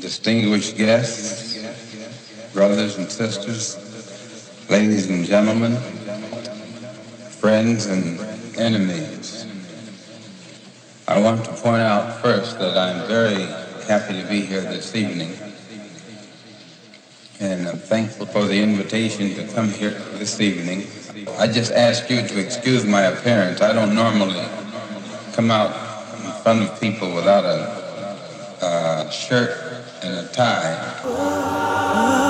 distinguished guests, brothers and sisters, ladies and gentlemen, friends and enemies. I want to point out first that I'm very happy to be here this evening and I'm thankful for the invitation to come here this evening. I just ask you to excuse my appearance. I don't normally come out in front of people without a, a shirt and a tie.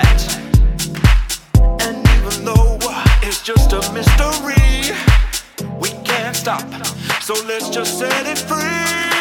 fact. And even though uh, it's just a mystery, we can't stop. So let's just set it free.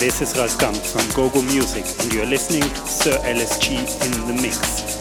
This is Ralf GUM from GoGo Music, and you are listening to Sir LSG in the mix.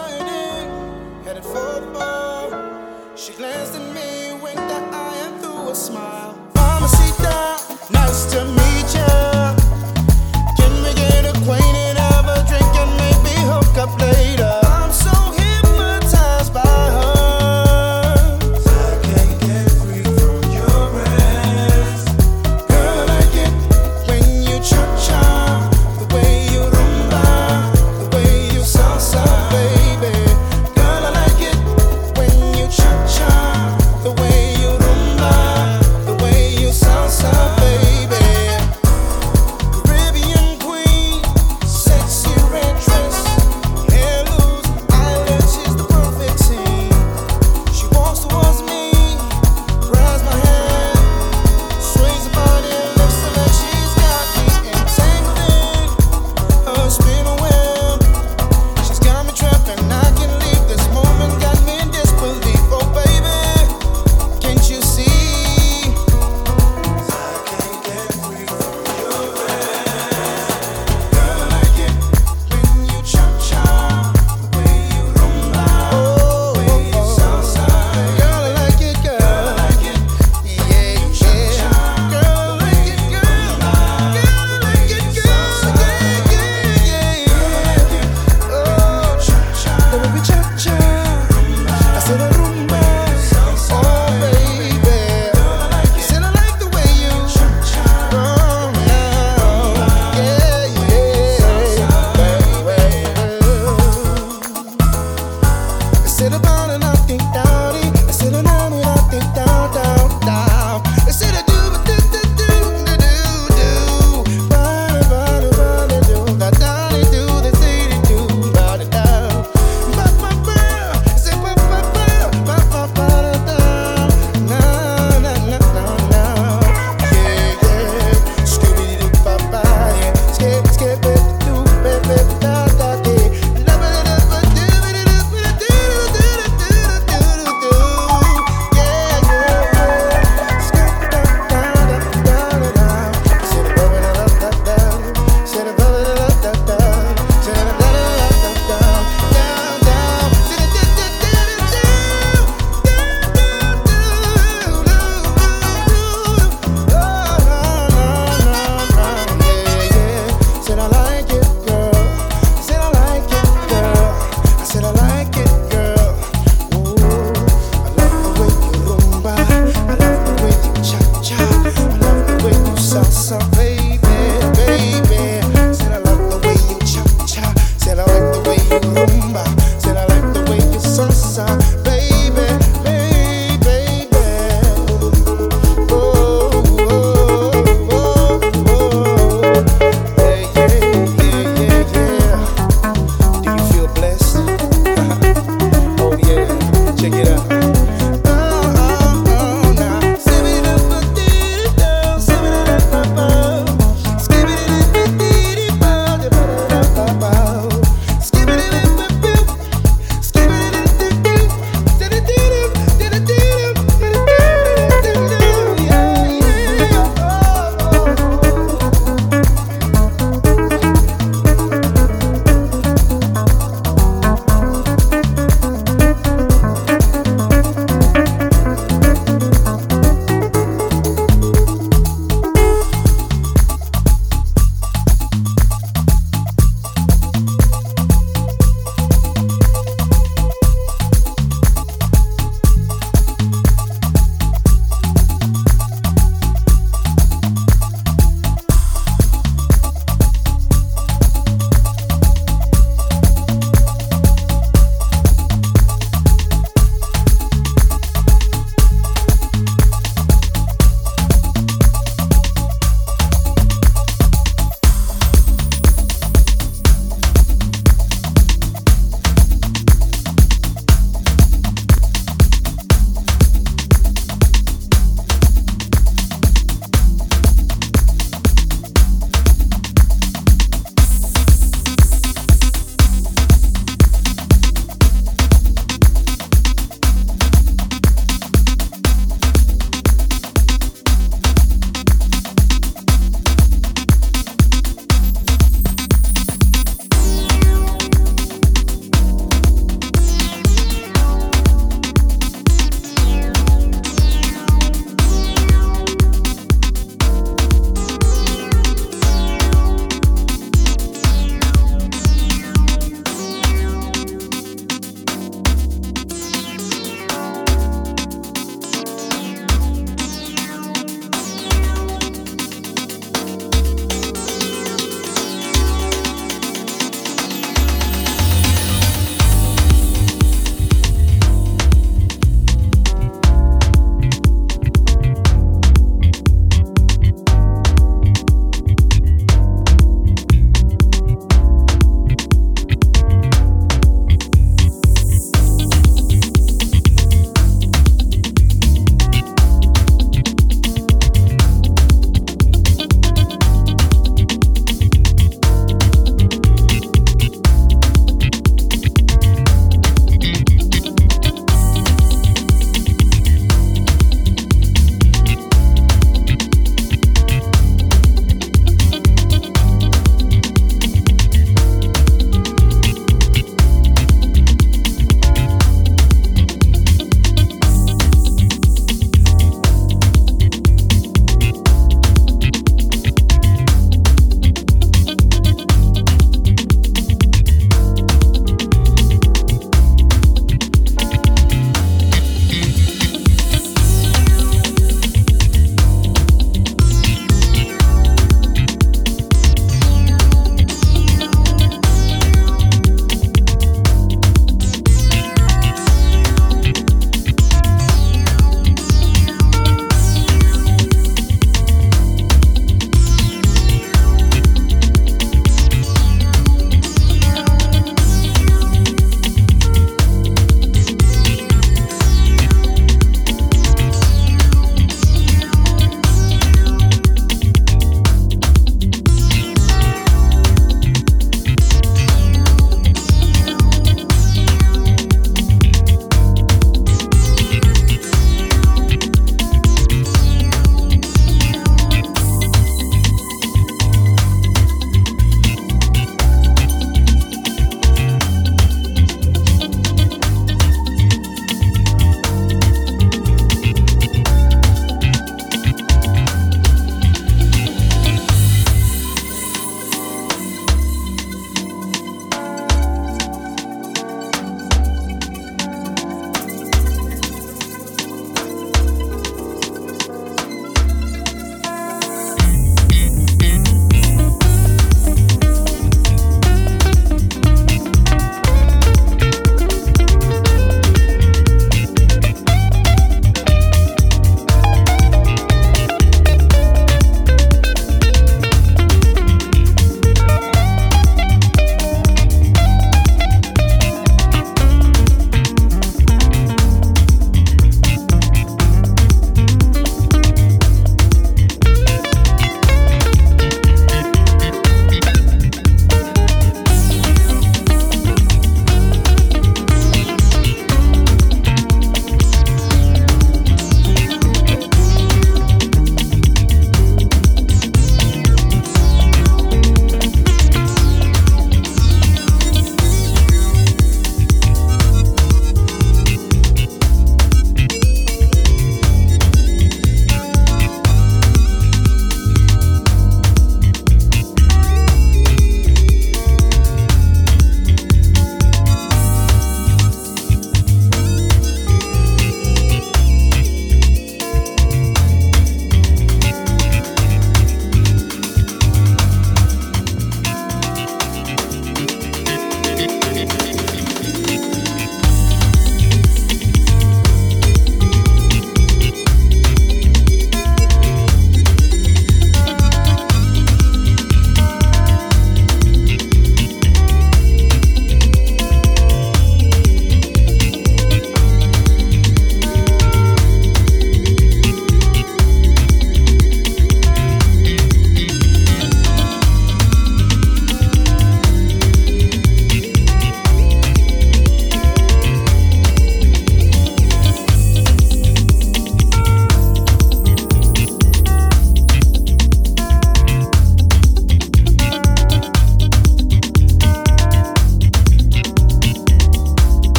shining, headed for more. She glanced at me, winked her eye, and threw a smile. Mama, sit down nice to meet you.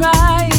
try.